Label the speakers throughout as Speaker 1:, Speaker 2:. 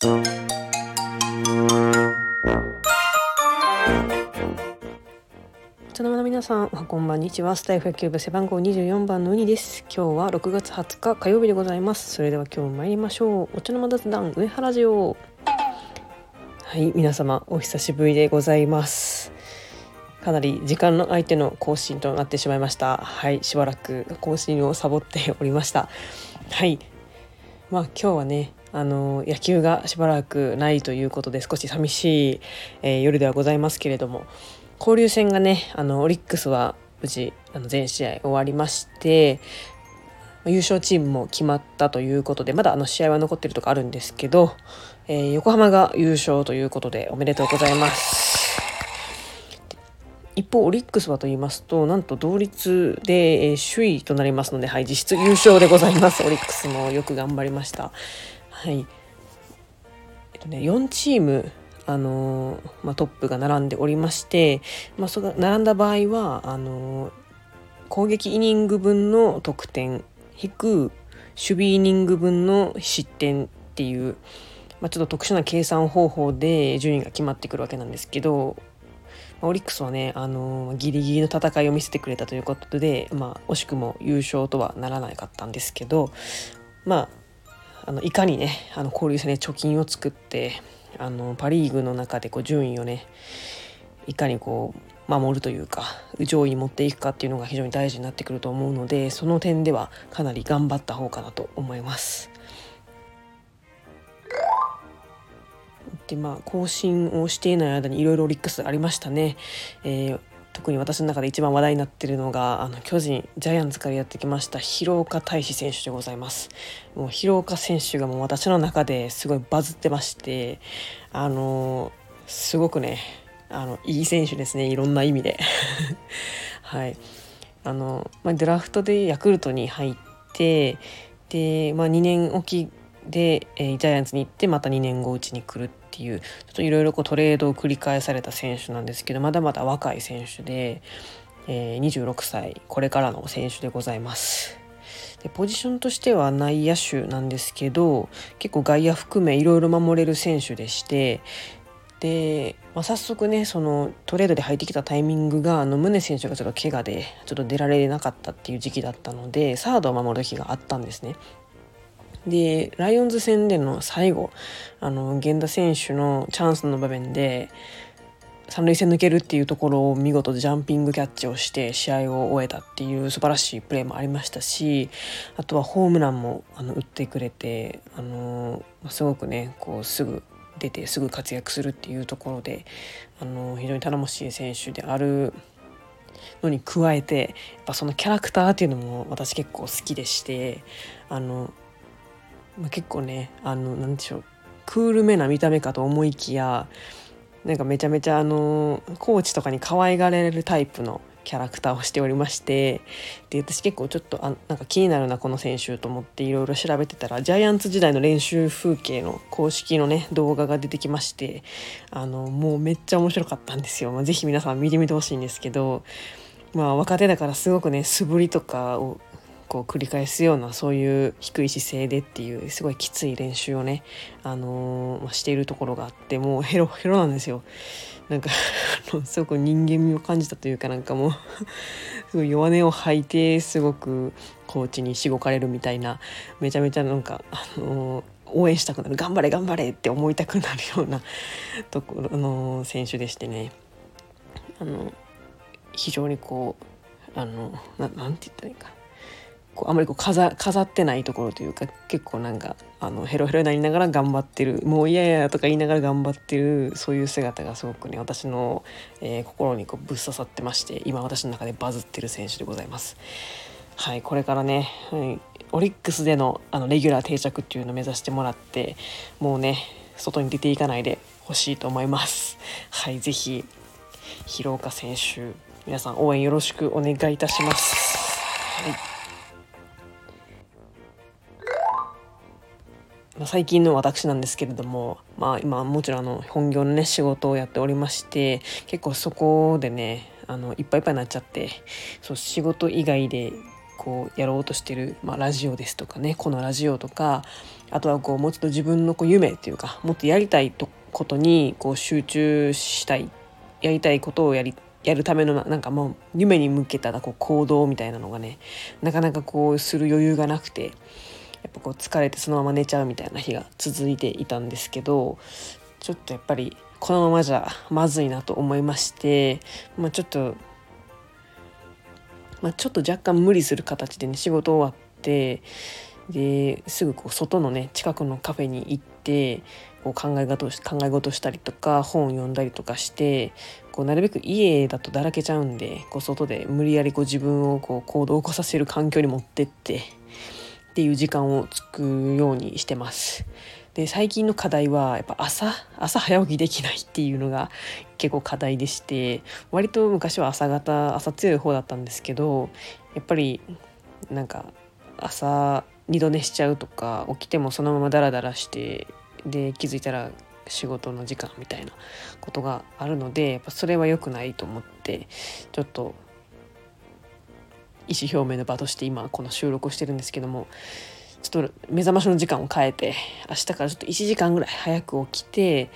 Speaker 1: 茶の間の皆さん、こんばんにちは。スタイフ野球部背番号24番のウニです。今日は6月20日火曜日でございます。それでは今日参りましょう。お茶の間雑談上原城。はい、皆様お久しぶりでございます。かなり時間の相手の更新となってしまいました。はい、しばらく更新をサボっておりました。はい。まあ今日はね、あの野球がしばらくないということで少し寂しい、えー、夜ではございますけれども交流戦がねあのオリックスは無事あの全試合終わりまして優勝チームも決まったということでまだあの試合は残ってるとかあるんですけど、えー、横浜が優勝ということでおめでとうございます。一方オリックスはと言いますとなんと同率で、えー、首位となりますので、はい、実質優勝でございますオリックスもよく頑張りました。はい。えっとね、4チームあのー、まあ、トップが並んでおりまして、まあ、そが並んだ場合はあのー、攻撃イニング分の得点引く守備イニング分の失点っていう、まあ、ちょっと特殊な計算方法で順位が決まってくるわけなんですけどまオリックスはね、あのー、ギリギリの戦いを見せてくれたということで、まあ、惜しくも優勝とはならなかったんですけど、まあ、あのいかにねあの交流戦で貯金を作ってあのパ・リーグの中でこう順位をねいかにこう守るというか上位に持っていくかっていうのが非常に大事になってくると思うのでその点ではかなり頑張った方かなと思います。でまあ更新をしていない間にいろいろオリックスありましたね。えー特に私の中で一番話題になっているのがあの巨人ジャイアンツからやってきました広岡大志選手でございます。もう広岡選手がもう私の中ですごいバズってましてあのすごくねあのいい選手ですねいろんな意味で。はい。あの、まあ、ドラフトでヤクルトに入ってで、まあ、2年おきで、えー、ジャイアンツに行ってまた2年後うちに来るっていうちょっといろいろトレードを繰り返された選手なんですけどまだまだ若い選手で、えー、26歳これからの選手でございます。でポジションとしては内野手なんですけど結構外野含めいろいろ守れる選手でしてで、まあ、早速ねそのトレードで入ってきたタイミングがあの宗選手がちょっと怪我でちょっと出られなかったっていう時期だったのでサードを守る日があったんですね。でライオンズ戦での最後あの源田選手のチャンスの場面で三塁線抜けるっていうところを見事ジャンピングキャッチをして試合を終えたっていう素晴らしいプレーもありましたしあとはホームランもあの打ってくれてあのすごくねこうすぐ出てすぐ活躍するっていうところであの非常に頼もしい選手であるのに加えてやっぱそのキャラクターっていうのも私結構好きでしてあのまあ、結構ねあの何でしょうクールめな見た目かと思いきやなんかめちゃめちゃあのコーチとかに可愛がられるタイプのキャラクターをしておりましてで私結構ちょっとあなんか気になるなこの選手と思っていろいろ調べてたらジャイアンツ時代の練習風景の公式のね動画が出てきましてあのもうめっちゃ面白かったんですよ。まあ、ぜひ皆さん見てみてほしいんですけどまあ若手だからすごくね素振りとかをこう繰り返すようなそういう低い姿勢でっていうすごいきつい練習をね、あのー、しているところがあってもう ヘロヘロなんですよ。なんか すごく人間味を感じたというかなんかもう すごい弱音を吐いてすごくコーチにしごかれるみたいなめちゃめちゃなんか、あのー、応援したくなる頑張れ頑張れって思いたくなるようなところの選手でしてねあの非常にこうあのななんて言ったらいいかなこうあまりこう飾飾ってないところというか結構なんかあのヘロヘロになりながら頑張ってるもう嫌やとか言いながら頑張ってるそういう姿がすごくね私の、えー、心にこうぶっ刺さってまして今私の中でバズってる選手でございます。はいこれからね、はい、オリックスでのあのレギュラー定着っていうのを目指してもらってもうね外に出ていかないでほしいと思います。はい是非広岡選手皆さん応援よろしくお願いいたします。はいまあ、最近の私なんですけれども、まあ、今もちろんあの本業のね仕事をやっておりまして結構そこでねあのいっぱいいっぱいになっちゃってそう仕事以外でこうやろうとしてる、まあ、ラジオですとかねこのラジオとかあとはこうもうちょっと自分のこう夢っていうかもっとやりたいことにこう集中したいやりたいことをやりやるためのなんかもう夢に向けたこう行動みたいなのがねなかなかこうする余裕がなくてやっぱこう疲れてそのまま寝ちゃうみたいな日が続いていたんですけどちょっとやっぱりこのままじゃまずいなと思いまして、まあ、ちょっと、まあ、ちょっと若干無理する形でね仕事終わってですぐこう外のね近くのカフェに行ってこう考え事考え事したりとか本を読んだりとかしてこうなるべく家だとだらけちゃうんでこう外で無理やりこう自分をこう行動を起こさせる環境に持ってってっていう時間をつくようにしてます。で最近の課題はやっぱ朝朝早起きできないっていうのが 結構課題でして割と昔は朝方朝強い方だったんですけどやっぱりなんか朝二度寝しちゃうとか起きてもそのままダラダラしてで気づいたら仕事の時間みたいなことがあるのでやっぱそれは良くないと思ってちょっと意思表明の場として今この収録をしてるんですけどもちょっと目覚ましの時間を変えて明日からちょっと1時間ぐらい早く起きて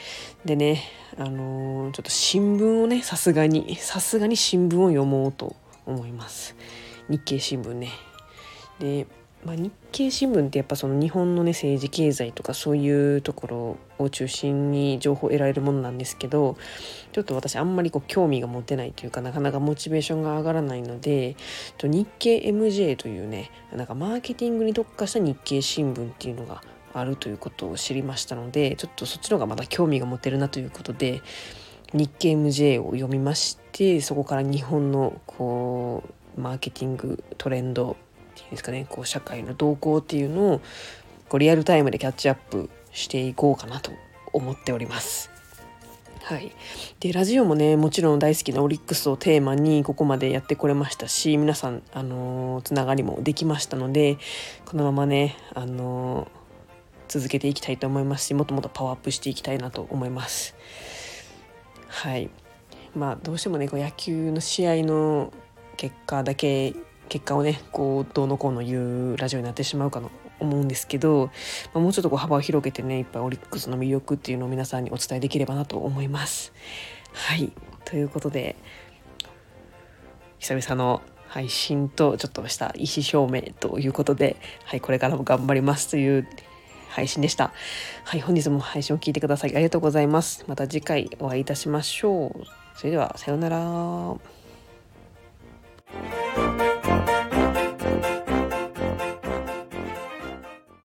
Speaker 1: でねあのー、ちょっと新聞をねさすがにさすがに新聞を読もうと思います。日経新聞ね。でまあ、日経新聞ってやっぱその日本のね政治経済とかそういうところを中心に情報を得られるものなんですけどちょっと私あんまりこう興味が持てないというかなかなかモチベーションが上がらないので日経 MJ というねなんかマーケティングに特化した日経新聞っていうのがあるということを知りましたのでちょっとそっちの方がまだ興味が持てるなということで日経 MJ を読みましてそこから日本のこうマーケティングトレンドいうんですかねこう社会の動向っていうのをこうリアルタイムでキャッチアップしていこうかなと思っております。はい、でラジオもねもちろん大好きなオリックスをテーマにここまでやってこれましたし皆さん、あのー、つながりもできましたのでこのままね、あのー、続けていきたいと思いますしもっともっとパワーアップしていきたいなと思います。はいまあどうしてもねこう野球の試合の結果だけ結果をねこうどうのこうの言うラジオになってしまうかと思うんですけど、まあ、もうちょっとこう幅を広げてねいっぱいオリックスの魅力っていうのを皆さんにお伝えできればなと思います。はいということで久々の配信とちょっとした意思表明ということで、はい、これからも頑張りますという配信でした。はい、本日も配信を聞いてくださりありがとうございます。また次回お会いいたしましょう。それでは、さようなら。